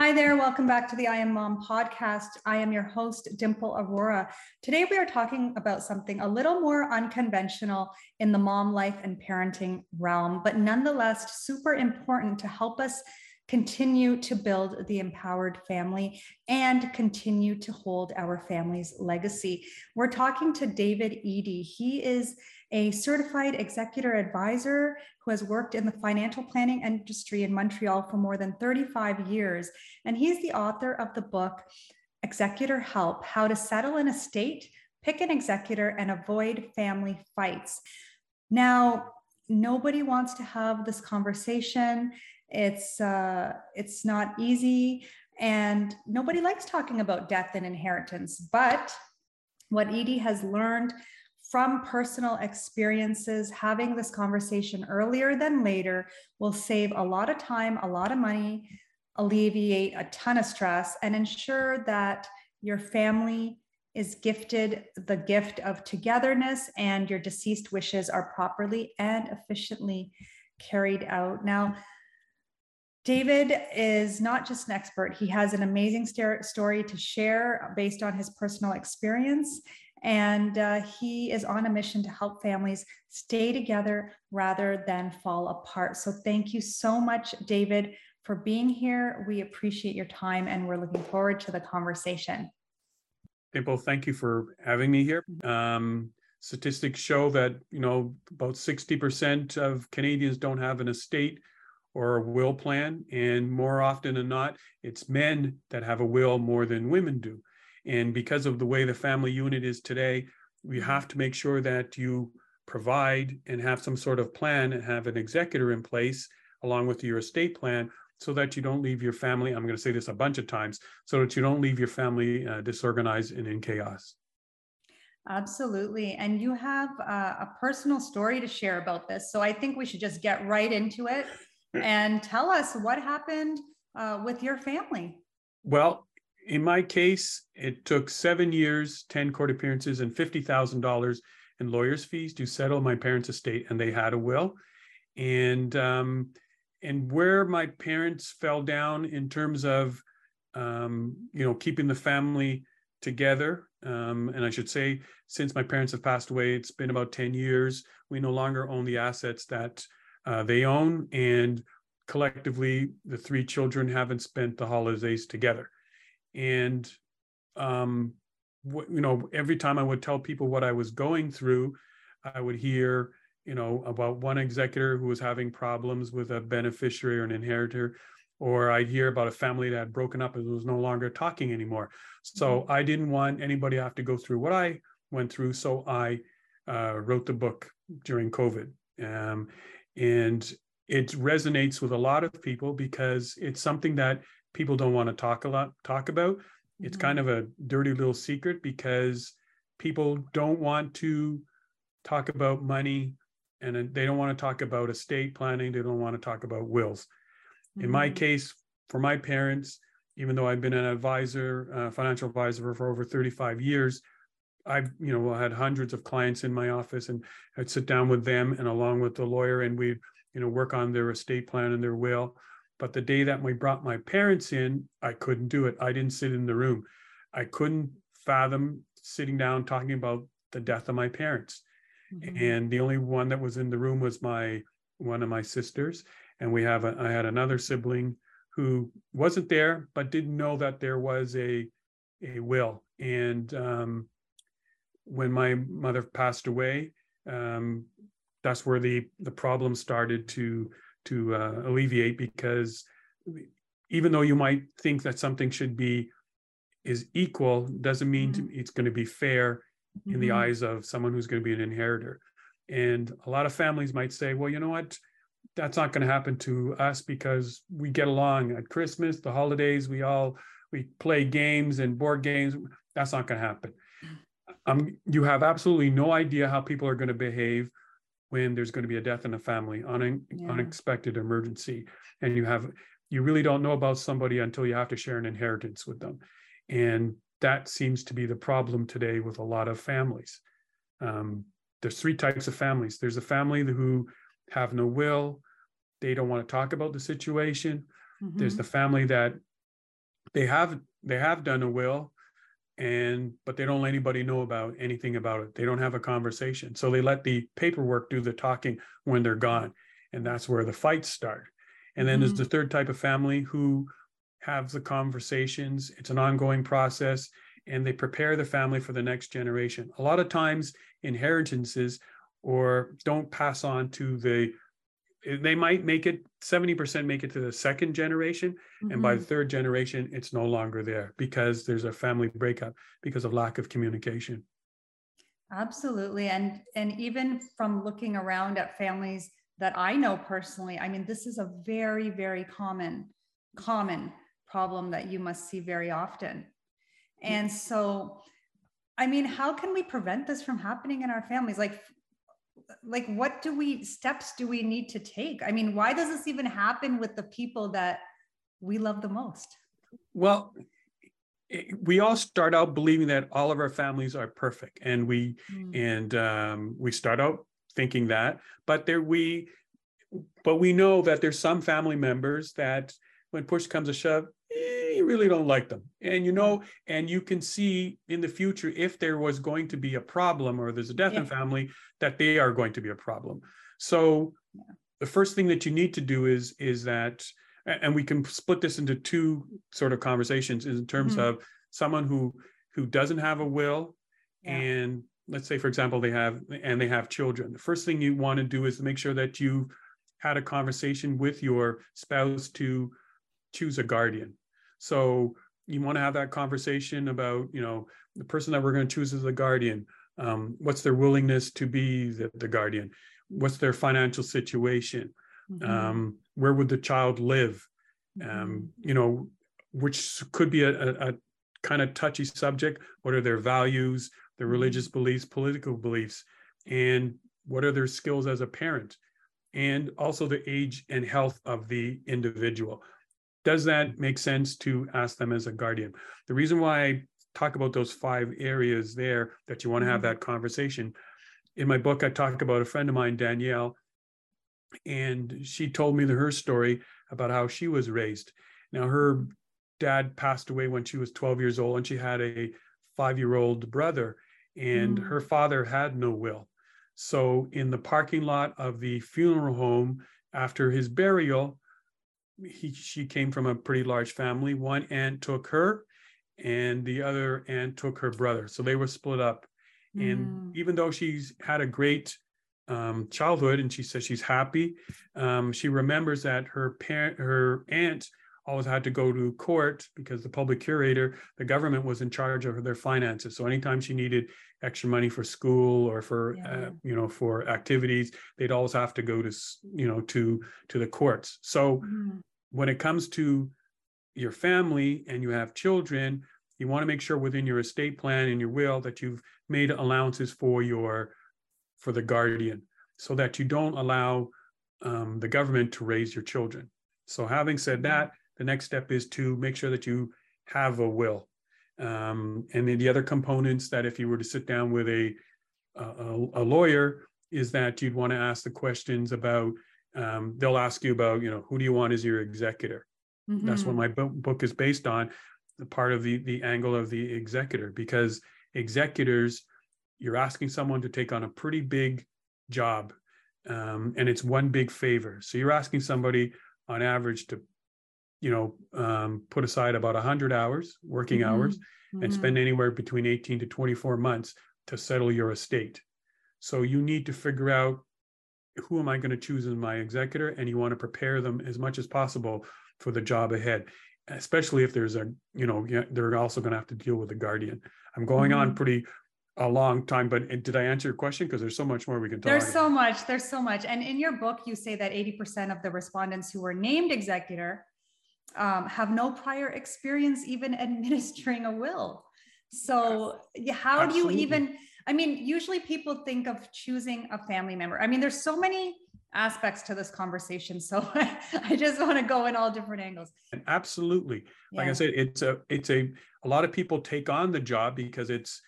Hi there, welcome back to the I Am Mom podcast. I am your host, Dimple Aurora. Today we are talking about something a little more unconventional in the mom life and parenting realm, but nonetheless super important to help us continue to build the empowered family and continue to hold our family's legacy. We're talking to David Edey. He is a certified executor advisor who has worked in the financial planning industry in Montreal for more than 35 years. And he's the author of the book, Executor Help How to Settle an Estate, Pick an Executor, and Avoid Family Fights. Now, nobody wants to have this conversation. It's uh, it's not easy, and nobody likes talking about death and inheritance. But what Edey has learned from personal experiences, having this conversation earlier than later will save a lot of time, a lot of money, alleviate a ton of stress, and ensure that your family is gifted the gift of togetherness and your deceased wishes are properly and efficiently carried out. Now, David is not just an expert, he has an amazing story to share based on his personal experience. And uh, he is on a mission to help families stay together rather than fall apart. So, thank you so much, David, for being here. We appreciate your time and we're looking forward to the conversation. Dimple, thank you for having me here. Um, statistics show that you know about 60% of Canadians don't have an estate or a will plan, and more often than not, it's men that have a will more than women do. And because of the way the family unit is today, we have to make sure that you provide and have some sort of plan and have an executor in place along with your estate plan so that you don't leave your family. I'm going to say this a bunch of times so that you don't leave your family uh, disorganized and in chaos. Absolutely. And you have uh, a personal story to share about this. So I think we should just get right into it and tell us what happened uh, with your family. Well, in my case, it took seven years, 10 court appearances, and $50,000 in lawyer's fees to settle my parents' estate, and they had a will. And um, and where my parents fell down in terms of um, you know keeping the family together, um, and I should say, since my parents have passed away, it's been about 10 years. We no longer own the assets that uh, they own, and collectively, the three children haven't spent the holidays together and um, what, you know every time i would tell people what i was going through i would hear you know about one executor who was having problems with a beneficiary or an inheritor or i'd hear about a family that had broken up and was no longer talking anymore so mm-hmm. i didn't want anybody to have to go through what i went through so i uh, wrote the book during covid um, and it resonates with a lot of people because it's something that people don't want to talk a lot talk about mm-hmm. it's kind of a dirty little secret because people don't want to talk about money and they don't want to talk about estate planning they don't want to talk about wills mm-hmm. in my mm-hmm. case for my parents even though i've been an advisor uh, financial advisor for over 35 years i've you know had hundreds of clients in my office and i'd sit down with them and along with the lawyer and we'd you know work on their estate plan and their will but the day that we brought my parents in, I couldn't do it. I didn't sit in the room. I couldn't fathom sitting down talking about the death of my parents. Mm-hmm. And the only one that was in the room was my one of my sisters. And we have a, I had another sibling who wasn't there, but didn't know that there was a a will. And um, when my mother passed away, um, that's where the the problem started to to uh, alleviate because even though you might think that something should be is equal doesn't mean mm-hmm. it's going to be fair in mm-hmm. the eyes of someone who's going to be an inheritor. And a lot of families might say well you know what? That's not going to happen to us because we get along at christmas the holidays we all we play games and board games. That's not going to happen um, you have absolutely no idea how people are going to behave when there's going to be a death in a family, un- yeah. unexpected emergency, and you have you really don't know about somebody until you have to share an inheritance with them, and that seems to be the problem today with a lot of families. Um, there's three types of families. There's a family who have no will, they don't want to talk about the situation. Mm-hmm. There's the family that they have they have done a will and but they don't let anybody know about anything about it. They don't have a conversation. So they let the paperwork do the talking when they're gone and that's where the fights start. And then mm-hmm. there's the third type of family who have the conversations. It's an ongoing process and they prepare the family for the next generation. A lot of times inheritances or don't pass on to the they might make it 70% make it to the second generation mm-hmm. and by the mm-hmm. third generation it's no longer there because there's a family breakup because of lack of communication absolutely and and even from looking around at families that i know personally i mean this is a very very common common problem that you must see very often and so i mean how can we prevent this from happening in our families like like what do we steps do we need to take i mean why does this even happen with the people that we love the most well we all start out believing that all of our families are perfect and we mm. and um, we start out thinking that but there we but we know that there's some family members that when push comes to shove eh, you really don't like them and you know and you can see in the future if there was going to be a problem or there's a death yeah. in family that they are going to be a problem so yeah. the first thing that you need to do is is that and we can split this into two sort of conversations in terms mm-hmm. of someone who who doesn't have a will yeah. and let's say for example they have and they have children the first thing you want to do is to make sure that you had a conversation with your spouse to choose a guardian so you want to have that conversation about you know the person that we're going to choose as a guardian. Um, what's their willingness to be the, the guardian? What's their financial situation? Mm-hmm. um, where would the child live? Um, mm-hmm. you know which could be a, a, a kind of touchy subject. What are their values their mm-hmm. religious beliefs political beliefs and what are their skills as a parent? And also the age and health of the individual does that make sense to ask them as a guardian the reason why i talk about those five areas there that you want to have mm-hmm. that conversation. In my book, I talk about a friend of mine, Danielle, and she told me her story about how she was raised. Now, her dad passed away when she was 12 years old, and she had a five year old brother, and mm. her father had no will. So, in the parking lot of the funeral home after his burial, he, she came from a pretty large family. One aunt took her, and the other aunt took her brother. So they were split up. Mm. And even though she's had a great um, childhood and she says she's happy, um, she remembers that her parent, her aunt always had to go to court because the public curator, the government was in charge of their finances. So anytime she needed extra money for school or for yeah. uh, you know for activities, they'd always have to go to you know to to the courts. So mm. When it comes to your family and you have children, you want to make sure within your estate plan and your will that you've made allowances for your for the guardian so that you don't allow um, the government to raise your children. So having said mm-hmm. that, the next step is to make sure that you have a will. Um, and then the other components that if you were to sit down with a, a, a lawyer is that you'd want to ask the questions about um, they'll ask you about you know who do you want as your executor Mm-hmm. That's what mm-hmm. my book, book is based on, the part of the the angle of the executor, because executors, you're asking someone to take on a pretty big job, um, and it's one big favor. So you're asking somebody on average to, you know, um, put aside about 100 hours, working mm-hmm. hours, mm-hmm. and spend anywhere between 18 to 24 months to settle your estate. So you need to figure out who am I going to choose as my executor, and you want to prepare them as much as possible for the job ahead especially if there's a you know they're also going to have to deal with the guardian. I'm going mm-hmm. on pretty a long time but did i answer your question? Because there's so much more we can talk. There's so much there's so much. And in your book you say that 80% of the respondents who were named executor um, have no prior experience even administering a will. So how Absolutely. do you even i mean usually people think of choosing a family member i mean there's so many aspects to this conversation so i just want to go in all different angles absolutely like yeah. i said it's a it's a a lot of people take on the job because it's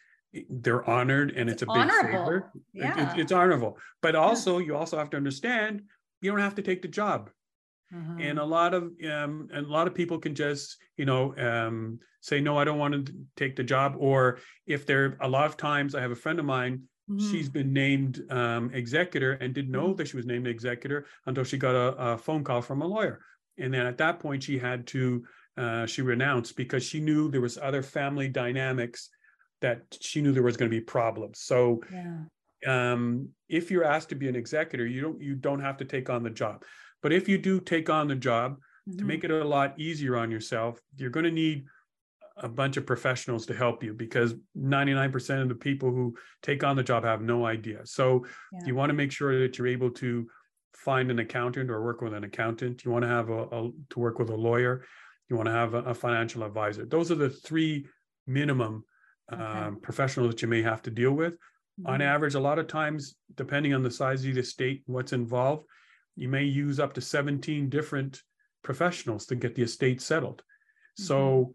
they're honored and it's, it's a big honorable. favor yeah. It, it, it's honorable but also yeah. you also have to understand you don't have to take the job and a lot of um, and a lot of people can just you know um, say no i don't want to take the job or if they're a lot of times i have a friend of mine she's Mhm. been named um, executor and didn't know Mhm. that she was named executor until she got a, a phone call from a lawyer and then at that point she had to uh, she renounced because she knew there was other family dynamics that she knew there was going to be problems so yeah um, if you're asked to be an executor, you don't you don't have to take on the job. But if you do take on the job, to Mhm. make it a lot easier on yourself, you're going to need a bunch of professionals to help you because 99% of the people who take on the job have no idea. So Yeah. you want to make sure that you're able to find an accountant or work with an accountant. You want to have a, a to work with a lawyer. You want to have a, a financial advisor. Those are the three minimum Okay. um, professionals that you may have to deal with on Mhm. average, a lot of times, depending on the size of the estate, what's involved, you may use up to 17 different professionals to get the estate settled. So,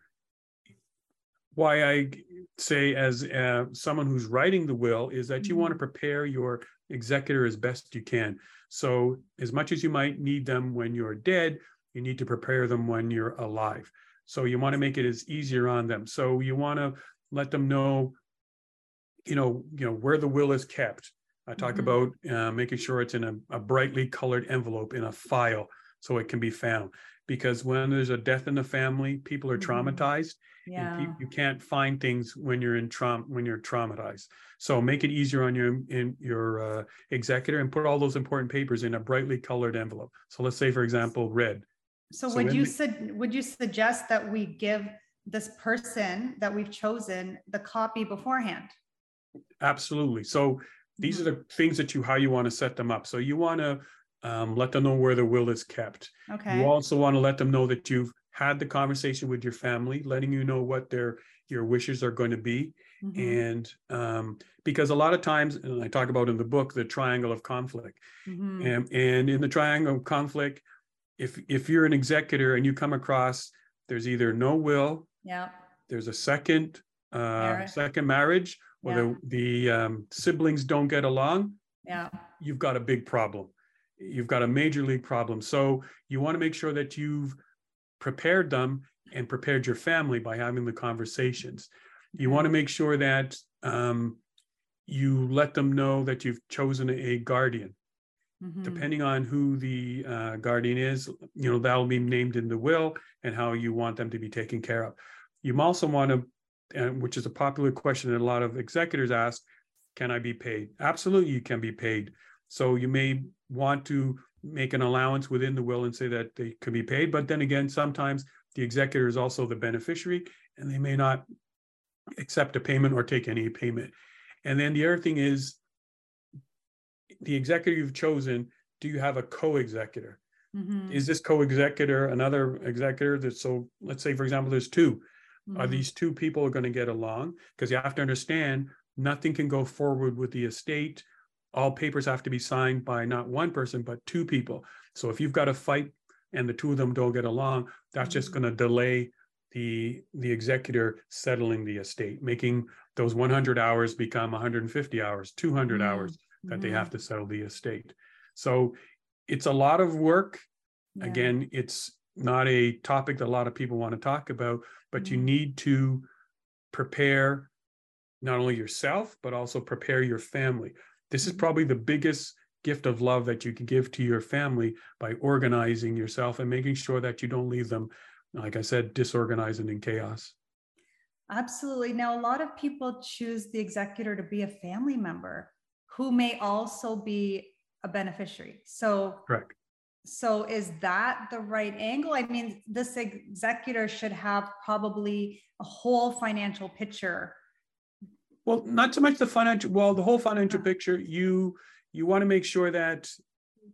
why I say, as uh, someone who's writing the will, is that you want to prepare your executor as best you can. So, as much as you might need them when you're dead, you need to prepare them when you're alive. So, you want to make it as easier on them. So, you want to let them know you know, you know, where the will is kept. I talk Mhm. about uh, making sure it's in a, a brightly colored envelope in a file so it can be found. Because when there's a death in the family, people are Mhm. traumatized. yeah And pe- you can't find things when you're in trauma when you're traumatized. So make it easier on your in your uh, executor and put all those important papers in a brightly colored envelope. So let's say, for example, red. So So would you the- sug- would you suggest that we give this person that we've chosen the copy beforehand? Absolutely. So these Mhm. are the things that you how you want to set them up. So you want to um, let them know where the will is kept. Okay. You also want to let them know that you've had the conversation with your family, letting you know what their your wishes are going to be. Mhm. And um, because a lot of times, and I talk about in the book, the triangle of conflict. Mhm. And, and in the triangle of conflict, if if you're an executor and you come across there's either no will, Yeah. there's a second uh, second marriage, or Yeah. the the um, siblings don't get along, Yeah. you've got a big problem. You've got a major league problem. So you want to make sure that you've prepared them and prepared your family by having the conversations. You want to make sure that um, you let them know that you've chosen a guardian. Mhm. Depending on who the uh, guardian is, you know, that'll be named in the will and how you want them to be taken care of. You also want to, and which is a popular question that a lot of executors ask, can I be paid? Absolutely, you can be paid. So you may want to make an allowance within the will and say that they can be paid. But then again, sometimes the executor is also the beneficiary and they may not accept a payment or take any payment. And then the other thing is the executor you've chosen, do you have a co-executor? Mhm. Is this co-executor another executor that so let's say for example there's two are Mhm. these two people going to get along? Because you have to understand, nothing can go forward with the estate. All papers have to be signed by not one person, but two people. So if you've got a fight and the two of them don't get along, that's just Mhm. going to delay the the executor settling the estate, making those 100 hours become 150 hours, 200 Mhm. hours that they have to settle the estate. So it's a lot of work Yeah. again it's not a topic that a lot of people want to talk about but you Mhm. need to prepare not only yourself but also prepare your family this is Mhm. probably the biggest gift of love that you can give to your family by organizing yourself and making sure that you don't leave them like i said disorganized and in chaos Absolutely. Now, a lot of people choose the executor to be a family member who may also be a beneficiary. So, correct so is that the right angle? I mean, this executor should have probably a whole financial picture. Well, not so much the financial, well, the whole financial picture, you, you want to make sure that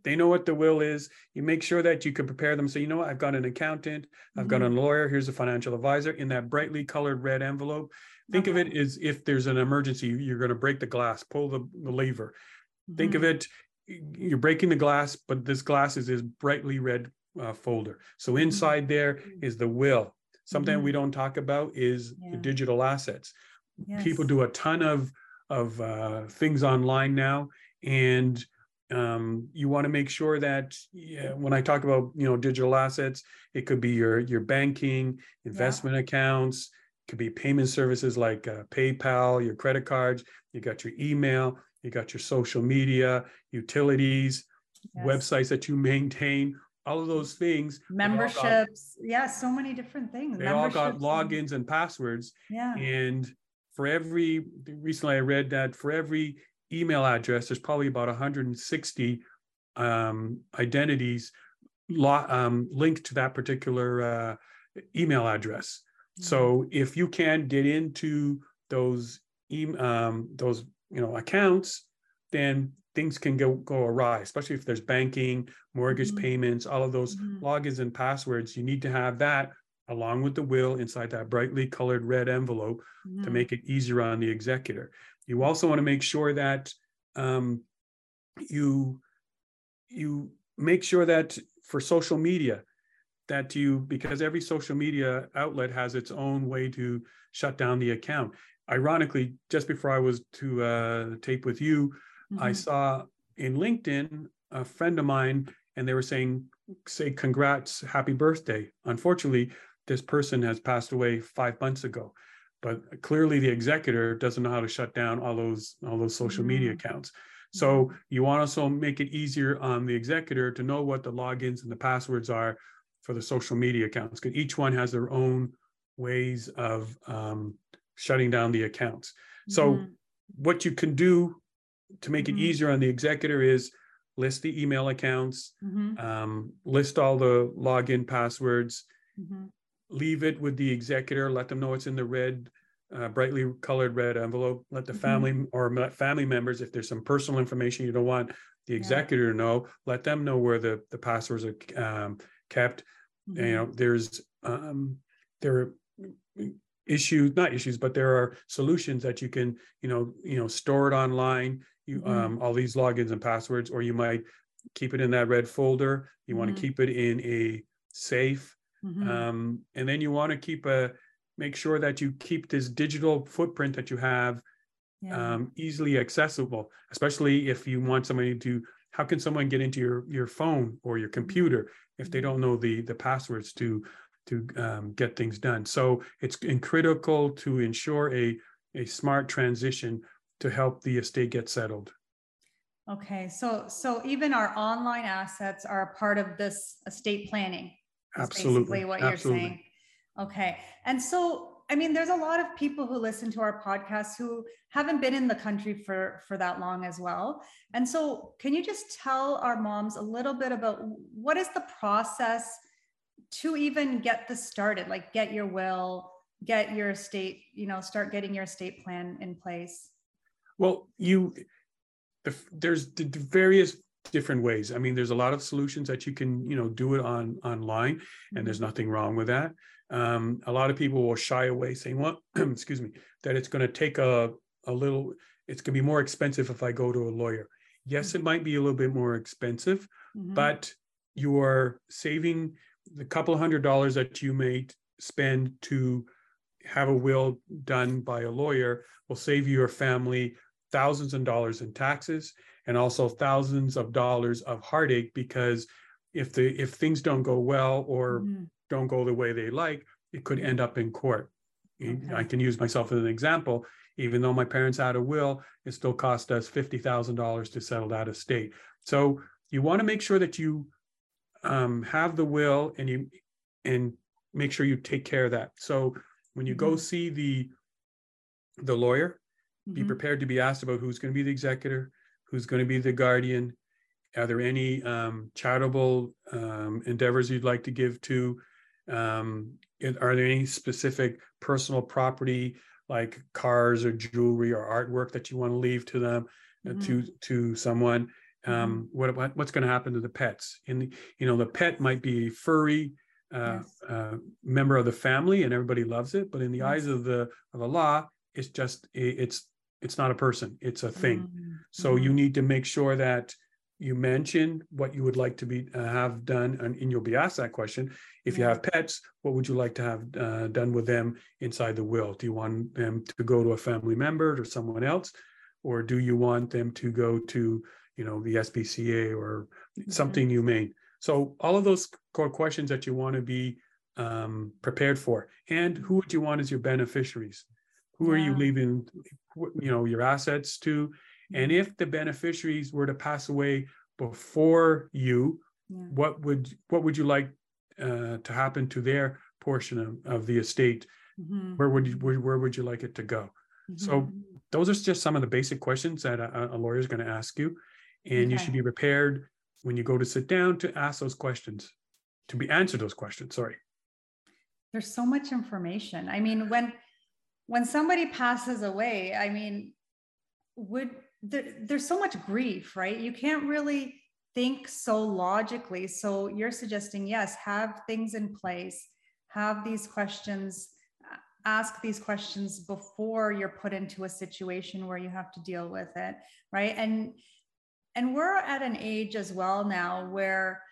they know what the will is. You make sure that you can prepare them. So, you know what, I've got an accountant, I've got a Mhm. lawyer, here's a financial advisor in that brightly colored red envelope. Think of it as if there's an emergency, you're going to break the glass, pull the, the lever. Think of Mhm. it, you're breaking the glass, but this glass is this brightly red uh, folder. So Mhm. inside there is the will. Something we Mhm. don't talk about is Yeah. the digital assets people do a ton of of uh, things online now and um, you want to make sure that yeah, when I talk about you know digital assets, it could be your your banking, investment yeah. accounts, it could be payment services like uh, PayPal, your credit cards. You got your email, you got your social media, utilities, yes. websites that you maintain. All of those things. Memberships, got, yeah, so many different things. They all got logins and passwords. Yeah. And for every recently I read that for every email address, there's probably about 160 um, identities lo- um, linked to that particular uh, email address. Mm-hmm. So if you can get into those e- um, those you know accounts, then things can go go awry, especially if there's banking, mortgage mm-hmm. payments, all of those mm-hmm. logins and passwords. You need to have that along with the will inside that brightly colored red envelope mm-hmm. to make it easier on the executor. You also want to make sure that um, you you make sure that for social media that you because every social media outlet has its own way to shut down the account. Ironically, just before I was to uh, tape with you, mm-hmm. I saw in LinkedIn a friend of mine, and they were saying, "Say congrats, happy birthday." Unfortunately, this person has passed away five months ago but clearly the executor doesn't know how to shut down all those all those social mm-hmm. media accounts so you want to also make it easier on the executor to know what the logins and the passwords are for the social media accounts because each one has their own ways of um, shutting down the accounts so mm-hmm. what you can do to make mm-hmm. it easier on the executor is list the email accounts mm-hmm. um, list all the login passwords mm-hmm leave it with the executor, let them know it's in the red, uh, brightly colored red envelope. Let the mm-hmm. family or family members, if there's some personal information you don't want the executor yeah. to know, let them know where the, the passwords are um, kept. Mm-hmm. You know, there's um, there are issues, not issues, but there are solutions that you can, you know, you know, store it online. You mm-hmm. um, all these logins and passwords, or you might keep it in that red folder. You want to mm-hmm. keep it in a safe Mm-hmm. Um, and then you want to keep a make sure that you keep this digital footprint that you have yeah. um, easily accessible, especially if you want somebody to. How can someone get into your your phone or your mm-hmm. computer if they don't know the the passwords to to um, get things done? So it's critical to ensure a a smart transition to help the estate get settled. Okay, so so even our online assets are a part of this estate planning Absolutely. Basically, what Absolutely. you're saying. Okay. And so, I mean, there's a lot of people who listen to our podcast who haven't been in the country for for that long as well. And so, can you just tell our moms a little bit about what is the process to even get this started? Like, get your will, get your estate, you know, start getting your estate plan in place. Well, you there's the various different ways. I mean, there's a lot of solutions that you can, you know, do it on online, and there's mm-hmm. nothing wrong with that. Um, a lot of people will shy away saying, well, excuse me, that it's going to take a, a little, it's going to be more expensive if I go to a lawyer. Yes, mm-hmm. it might be a little bit more expensive, mm-hmm. but you are saving the couple hundred dollars that you may spend to have a will done by a lawyer will save your family thousands of dollars in taxes and also thousands of dollars of heartache because if the if things don't go well or mm-hmm. don't go the way they like it could end up in court okay. i can use myself as an example even though my parents had a will it still cost us $50000 to settle that estate so you want to make sure that you um, have the will and you and make sure you take care of that so when you mm-hmm. go see the the lawyer mm-hmm. be prepared to be asked about who's going to be the executor who's going to be the guardian? Are there any um, charitable um, endeavors you'd like to give to? Um, are there any specific personal property like cars or jewelry or artwork that you want to leave to them uh, mm-hmm. to to someone? Um, mm-hmm. what, what, what's going to happen to the pets? In the, you know, the pet might be a furry uh, yes. uh, member of the family, and everybody loves it. But in the yes. eyes of the of the law, it's just it's it's not a person; it's a thing. Mm-hmm. So you mm-hmm. need to make sure that you mention what you would like to be uh, have done, and, and, you'll be asked that question. If you have pets, what would you like to have uh, done with them inside the will? Do you want them to go to a family member or someone else, or do you want them to go to you know, the SPCA or Mhm. something humane. So all of those core questions that you want to be um, prepared for, and who would you want as your beneficiaries? Who are you leaving, you know, your assets to? And Mhm. if the beneficiaries were to pass away before you, Yeah. what would what would you like uh, to happen to their portion of, of the estate? Mhm. Where would you where, where would you like it to go? So Mhm. those are just some of the basic questions that a, a lawyer is going to ask you, and you should be prepared when you go to sit down to ask those questions, to be answered those questions. Sorry. there's so much information i mean when when somebody passes away i mean would there, there's so much grief right you can't really think so logically so you're suggesting yes have things in place have these questions ask these questions before you're put into a situation where you have to deal with it right and and we're at an age as well now where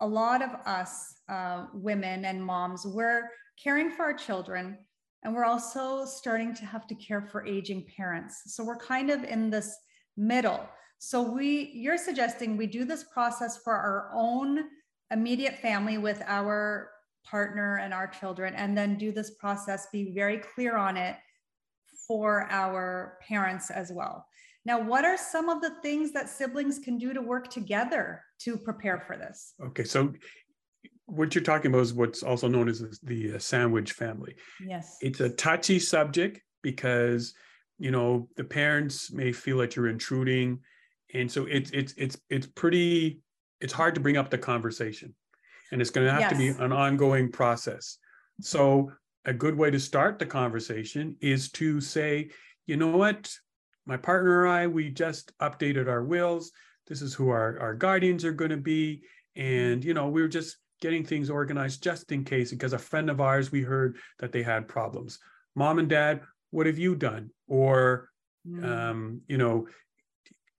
a lot of us uh, women and moms we're caring for our children and we're also starting to have to care for aging parents. So we're kind of in this middle. So we you're suggesting we do this process for our own immediate family with our partner and our children and then do this process be very clear on it for our parents as well now what are some of the things that siblings can do to work together to prepare for this Okay, so what you're talking about is what's also known as the uh, sandwich family. yes It's a touchy subject because you know the parents may feel that you're intruding, and so it's it's it's it's pretty it's hard to bring up the conversation, and it's going to have to be an ongoing process. So a good way to start the conversation is to say, you know what, my partner and I, we just updated our wills. This is who our our guardians are going to be, and you know we we're just getting things organized just in case because a friend of ours we heard that they had problems. Mom and dad what have you done? Or Mm. um, you know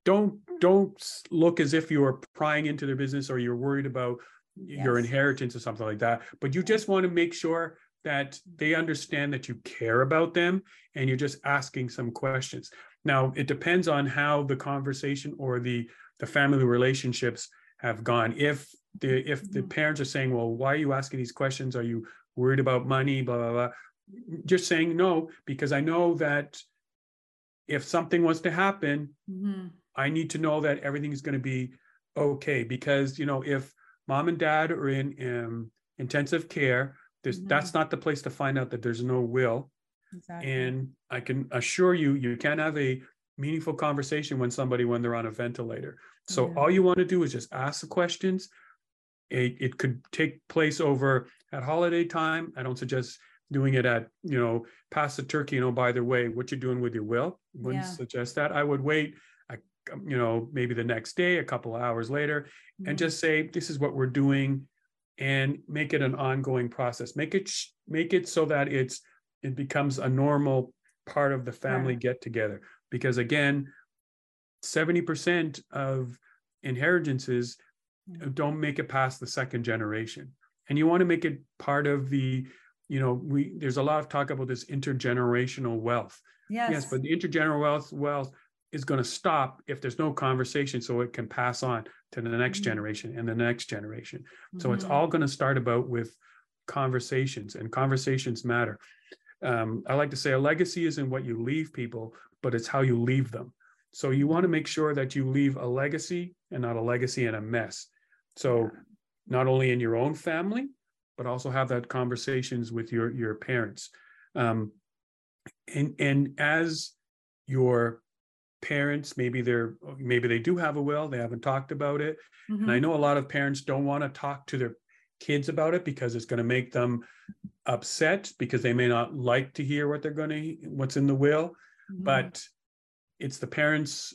don't don't look as if you're prying into their business or you're worried about your inheritance or something like that. But you just want to make sure that they understand that you care about them and you're just asking some questions now it depends on how the conversation or the the family relationships have gone if the if the Mhm. parents are saying well why are you asking these questions are you worried about money blah blah blah just saying no because i know that if something was to happen Mhm. I need to know that everything is going to be okay because you know if mom and dad are in um, intensive care, Mhm. that's not the place to find out that there's no will. Exactly And I can assure you, you can't have a meaningful conversation when somebody when they're on a ventilator. So Yeah. all you want to do is just ask the questions. It, it could take place over at holiday time. I don't suggest doing it at you know pass the turkey. You know, by the way, what you're doing with your will. Wouldn't Yeah. suggest that. I would wait. I, you know, maybe the next day, a couple of hours later, and Mhm. just say this is what we're doing and make it an ongoing process make it sh- make it so that it's it becomes a normal part of the family get together. Because again 70% of inheritances don't make it past the second generation. And you want to make it part of the you know we there's a lot of talk about this intergenerational wealth. Yes, yes. but the intergenerational wealth wealth is going to stop if there's no conversation so it can pass on to the next Mhm. generation and the next generation. So it's Mhm. all going to start about with conversations and conversations matter um, i like to say a legacy isn't what you leave people but it's how you leave them. So you want to make sure that you leave a legacy and not a legacy and a mess. So not only in your own family but also have that conversations with your your parents. Um, and and as your parents maybe they're maybe they do have a will they haven't talked about it. And i Mhm. know a lot of parents don't want to talk to their kids about it because it's going to make them upset because they may not like to hear what they're going to what's in the will. Mhm. but it's the parents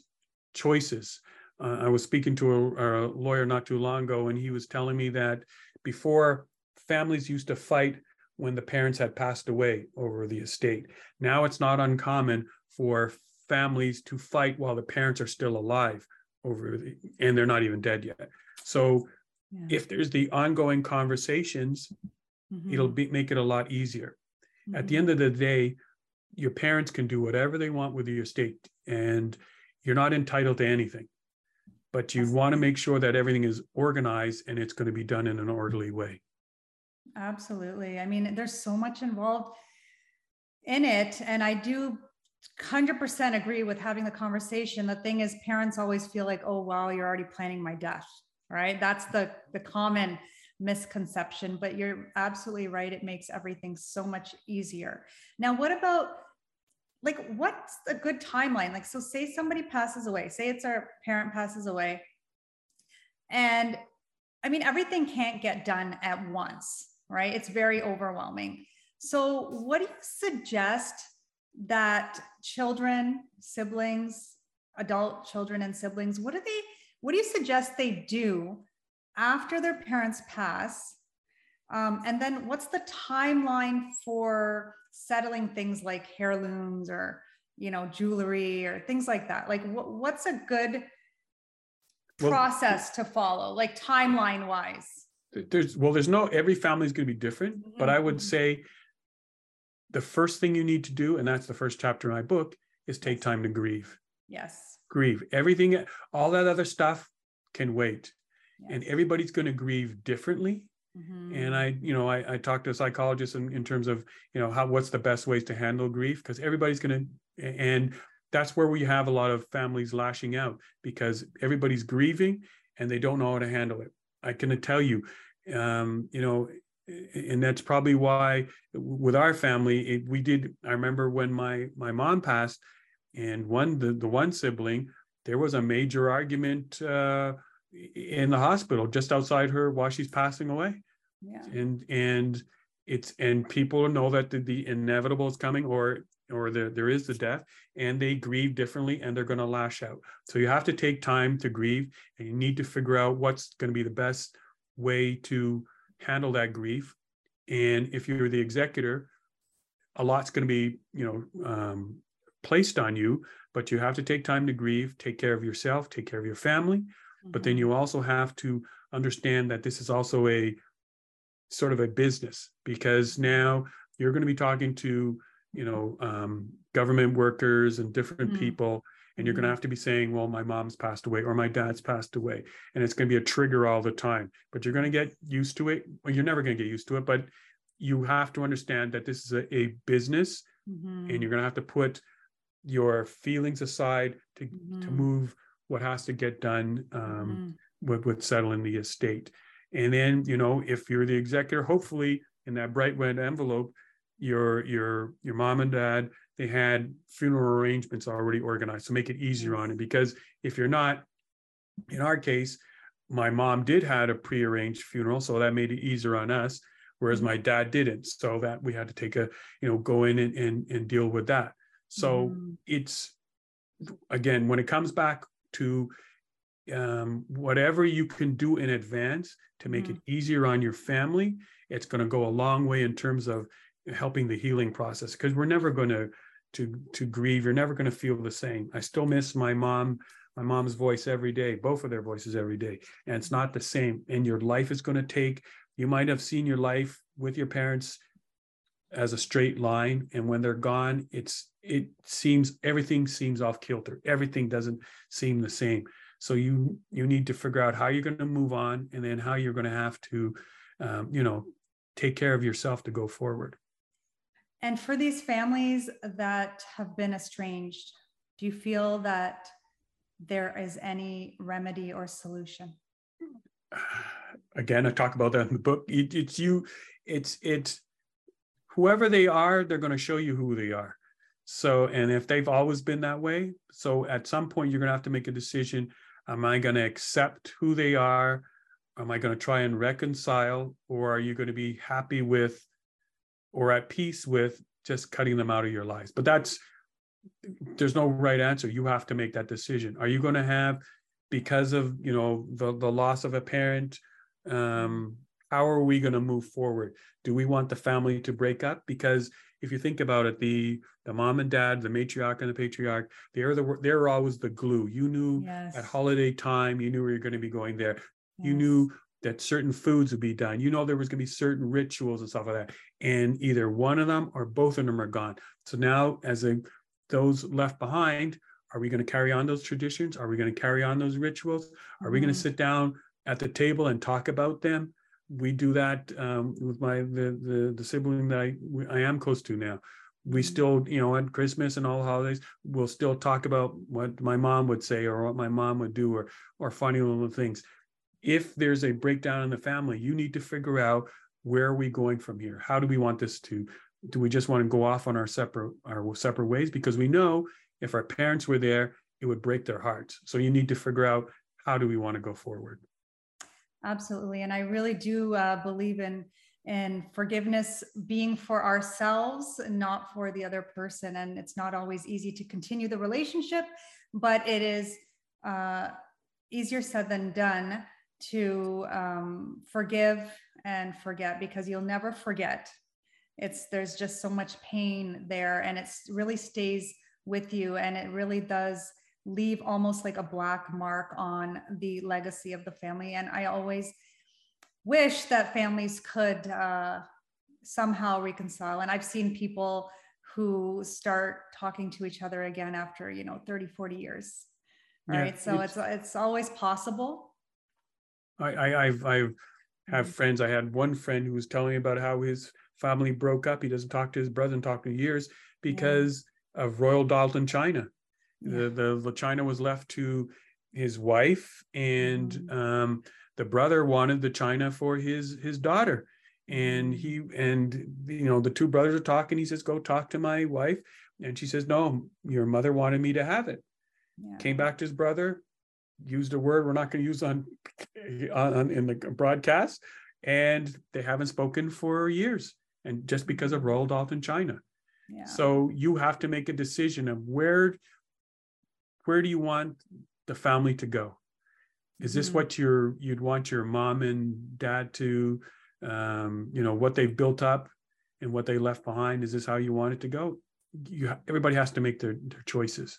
choices. Uh, i was speaking to a, a lawyer not too long ago and he was telling me that before families used to fight when the parents had passed away over the estate. Now it's not uncommon for families to fight while the parents are still alive over the, and they're not even dead yet. So Yeah. if there's the ongoing conversations it'll Mhm. be make it a lot easier at the end of the day, your parents can do whatever they want with your estate, and you're not entitled to anything. but you want to make sure that everything is organized and it's going to be done in an orderly way. Absolutely. I mean, there's so much involved in it. And I do 100% agree with having the conversation. The thing is, parents always feel like, oh, wow, you're already planning my death, right? That's the, the common misconception, but you're absolutely right. It makes everything so much easier. Now, what about like what's a good timeline? Like, so say somebody passes away, say it's our parent passes away, and I mean, everything can't get done at once, right? It's very overwhelming. So, what do you suggest that children, siblings, adult children, and siblings, what do they, what do you suggest they do after their parents pass? Um, and then what's the timeline for settling things like heirlooms or, you know, jewelry or things like that? Like what, what's a good well, process to follow, like timeline wise? There's, well, there's no, every family is going to be different, mm-hmm. but I would mm-hmm. say the first thing you need to do, and that's the first chapter in my book, is take time to grieve. Yes. Grieve. Everything, all that other stuff can wait and everybody's going to grieve differently mm-hmm. and i you know I, I talk to psychologists in, in terms of you know how what's the best ways to handle grief because everybody's going to and that's where we have a lot of families lashing out because everybody's grieving and they don't know how to handle it i can tell you um, you know and that's probably why with our family it, we did i remember when my my mom passed and one the, the one sibling there was a major argument uh, in the hospital just outside her while she's passing away. Yeah. And and it's and people know that the, the inevitable is coming or or the, there is the death and they grieve differently and they're going to lash out. So you have to take time to grieve and you need to figure out what's going to be the best way to handle that grief. And if you're the executor, a lot's going to be, you know, um, placed on you, but you have to take time to grieve, take care of yourself, take care of your family, but then mm-hmm. you also have to understand that this is also a sort of a business because now you're going to be talking to you know um, government workers and different mm-hmm. people and you're going to mm-hmm. have to be saying well my mom's passed away or my dad's passed away and it's going to be a trigger all the time but you're going to get used to it well, you're never going to get used to it but you have to understand that this is a, a business mm-hmm. and you're going to have to put your feelings aside to mm-hmm. to move what has to get done um, mm. with, with settling the estate. And then, you know, if you're the executor, hopefully in that bright red envelope, your your your mom and dad they had funeral arrangements already organized to make it easier on it. Because if you're not, in our case, my mom did had a prearranged funeral, so that made it easier on us. Whereas mm-hmm. my dad didn't, so that we had to take a you know go in and and, and deal with that. So mm. it's again when it comes back to um, whatever you can do in advance to make mm. it easier on your family it's going to go a long way in terms of helping the healing process because we're never going to to to grieve you're never going to feel the same i still miss my mom my mom's voice every day both of their voices every day and it's not the same and your life is going to take you might have seen your life with your parents as a straight line and when they're gone it's it seems everything seems off kilter. Everything doesn't seem the same. So you you need to figure out how you're going to move on and then how you're going to have to um, you know take care of yourself to go forward. And for these families that have been estranged do you feel that there is any remedy or solution? Again i talk about that in the book. It, it's you it's it's whoever they are, they're going to show you who they are. So, and if they've always been that way, so at some point you're going to have to make a decision. Am I going to accept who they are? Am I going to try and reconcile? Or are you going to be happy with or at peace with just cutting them out of your lives? But that's, there's no right answer. You have to make that decision. Are you going to have, because of, you know, the, the loss of a parent, um, how are we going to move forward do we want the family to break up because if you think about it the the mom and dad the matriarch and the patriarch they're the they're always the glue you knew yes. at holiday time you knew where you're going to be going there yes. you knew that certain foods would be done you know there was going to be certain rituals and stuff like that and either one of them or both of them are gone so now as a those left behind Are we going to carry on those traditions? Are we going to carry on those rituals? Are mm-hmm. we going to sit down at the table and talk about them? We do that um, with my the, the the sibling that I I am close to now. We mm-hmm. still, you know, at Christmas and all holidays, we'll still talk about what my mom would say or what my mom would do or or funny little things. If there's a breakdown in the family, you need to figure out where are we going from here? How do we want this to do we just want to go off on our separate our separate ways because we know if our parents were there it would break their hearts so you need to figure out how do we want to go forward absolutely and i really do uh, believe in in forgiveness being for ourselves not for the other person and it's not always easy to continue the relationship but it is uh, easier said than done to um, forgive and forget because you'll never forget. It's there's just so much pain there and it really stays with you and it really does leave almost like a black mark on the legacy of the family and i always wish that families could uh, somehow reconcile and i've seen people who start talking to each other again after you know 30 40 years right yeah, so it's, it's it's always possible i i i've i've have mm-hmm. friends i had one friend who was telling me about how his family broke up. He doesn't talk to his brother and talk to years because yeah. of Royal Doulton China. Yeah. The, the, the China was left to his wife, and mm-hmm. um, the brother wanted the China for his his daughter. And he mm-hmm. and you know the two brothers are talking. He says, "Go talk to my wife," and she says, "No, your mother wanted me to have it." Yeah. Came back to his brother, used a word we're not going to use on, on in the broadcast, and they haven't spoken for years and just because of Royal in China. Yeah. So you have to make a decision of where where do you want the family to go? Is this mm-hmm. what your you'd want your mom and dad to um, you know what they've built up and what they left behind? Is this how you want it to go? You everybody has to make their, their choices.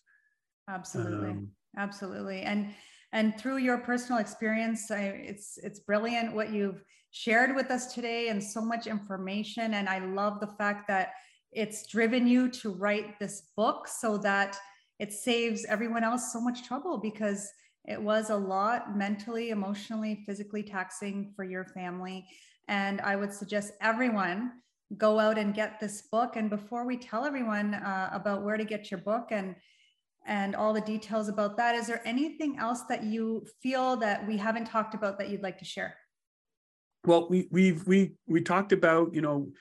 Absolutely. Um, Absolutely. And and through your personal experience, I, it's it's brilliant what you've shared with us today and so much information. And I love the fact that it's driven you to write this book so that it saves everyone else so much trouble because it was a lot mentally, emotionally, physically taxing for your family. And I would suggest everyone go out and get this book. And before we tell everyone uh, about where to get your book and and all the details about that, is there anything else that you feel that we haven't talked about that you'd like to share? well we we've we we talked about you know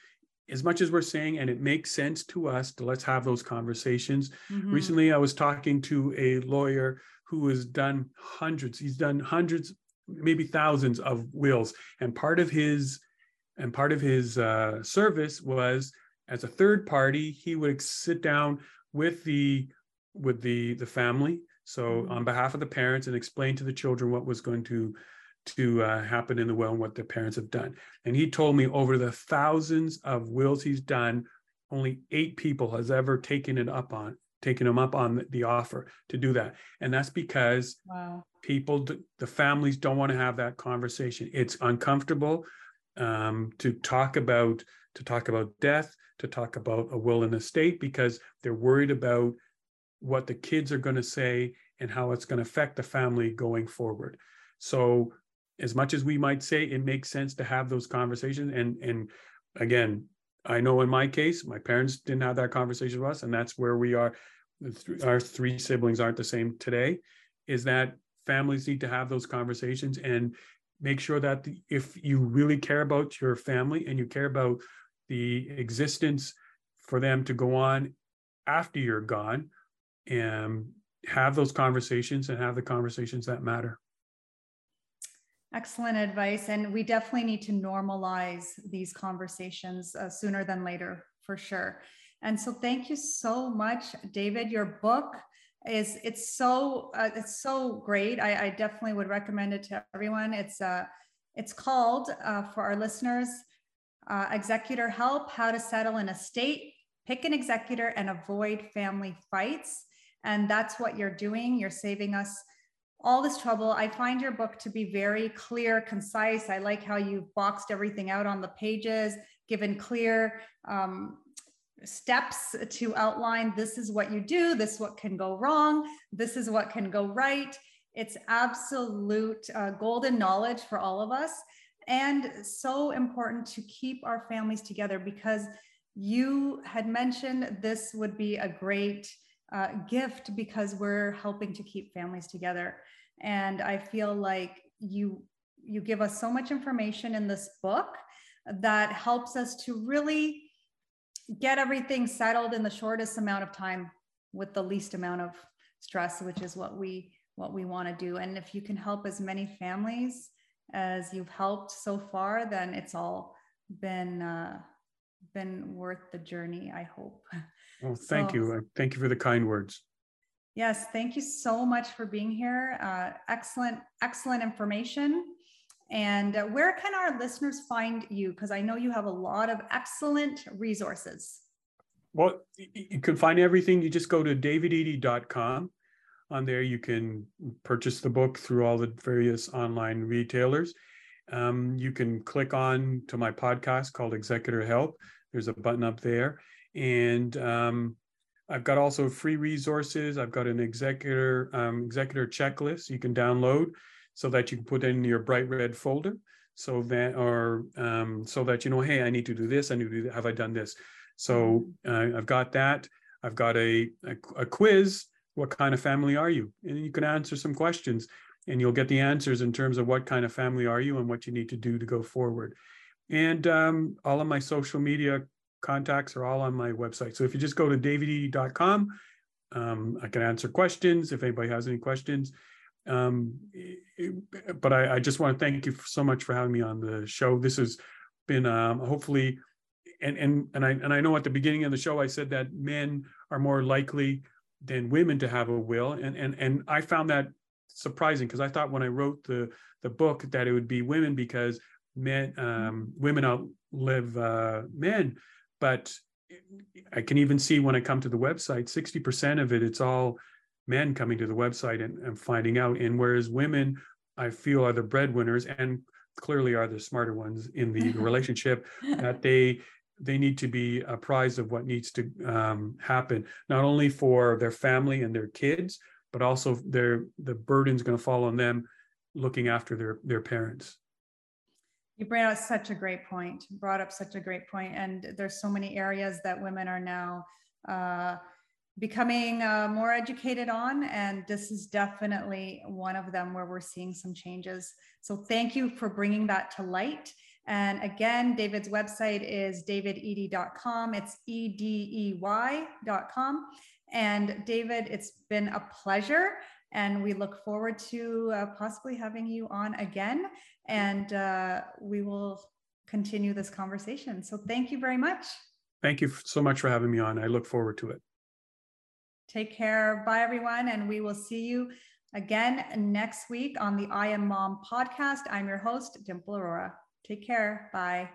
as much as we're saying and it makes sense to us to let's have those conversations mm-hmm. recently i was talking to a lawyer who has done hundreds he's done hundreds maybe thousands of wills and part of his and part of his uh, service was as a third party he would sit down with the with the the family so mm-hmm. on behalf of the parents and explain to the children what was going to to uh, happen in the will and what their parents have done. And he told me over the thousands of wills he's done, only eight people has ever taken it up on taken him up on the offer to do that and that's because wow. people the families don't want to have that conversation it's uncomfortable um, to talk about to talk about death to talk about a will in the state because they're worried about what the kids are going to say and how it's going to affect the family going forward so as much as we might say it makes sense to have those conversations and and again i know in my case my parents didn't have that conversation with us and that's where we are. Our three siblings aren't the same today is that families need to have those conversations and make sure that the, if you really care about your family and you care about the existence for them to go on after you're gone and have those conversations and have the conversations that matter Excellent advice. And we definitely need to normalize these conversations uh, sooner than later, for sure. And so thank you so much, David. Your book is it's so uh, it's so great. I, I, definitely would recommend it to everyone. It's uh it's called uh, for our listeners, uh, Executor Help: How to Settle an Estate, Pick an Executor, and Avoid Family Fights. And that's what you're doing. You're saving us all this trouble. I find your book to be very clear, concise. I like how you've boxed everything out on the pages, given clear um, steps to outline this is what you do, this what can go wrong, this is what can go right. It's absolute uh, golden knowledge for all of us and so important to keep our families together because you had mentioned this would be a great uh, gift because we're helping to keep families together. And i feel like you you give us so much information in this book that helps us to really get everything settled in the shortest amount of time with the least amount of stress which is what we what we want to do. And if you can help as many families as you've helped so far then it's all been uh, been worth the journey i hope well thank so, you thank you for the kind words yes thank you so much for being here uh, excellent excellent information and uh, where can our listeners find you? Because I know you have a lot of excellent resources. Well, you can find everything. You just go to davidedey.com. On there, you can purchase the book through all the various online retailers. Um, you can click on to my podcast called Executor Help. There's a button up there. And um, I've got also free resources. I've got an executor um, executor checklist you can download so that you can put in your bright red folder so that or um, so that you know hey i need to do this i need to do that. have i done this so mm-hmm. uh, i've got that i've got a, a, a quiz what kind of family are you and you can answer some questions and you'll get the answers in terms of what kind of family are you and what you need to do to go forward and um, all of my social media contacts are all on my website. So if you just go to davidedey.com um, i can answer questions if anybody has any questions. Um, but I, I, just want to thank you so much for having me on the show. This has been um, hopefully, and and and I and I know at the beginning of the show I said that men are more likely than women to have a will, and and and I found that surprising because I thought when I wrote the the book that it would be women because men um, women outlive uh, men, but I can even see when I come to the website, sixty percent of it, it's all men coming to the website and, and finding out. And whereas women, I feel, are the breadwinners and clearly are the smarter ones in the relationship, that they they need to be apprised of what needs to um, happen, not only for their family and their kids, but also their the burden's going to fall on them looking after their their parents. You brought up such a great point. Brought up such a great point, and there's so many areas that women are now uh, becoming uh, more educated on. And this is definitely one of them where we're seeing some changes. So thank you for bringing that to light. And again, David's website is davidedey.com. It's E D E Y.com. And David, it's been a pleasure. And we look forward to uh, possibly having you on again. And uh, we will continue this conversation. So thank you very much. Thank you so much for having me on. I look forward to it. Take care. Bye, everyone. And we will see you again next week on the I Am Mom podcast. I'm your host, Dimple Arora. Take care. Bye.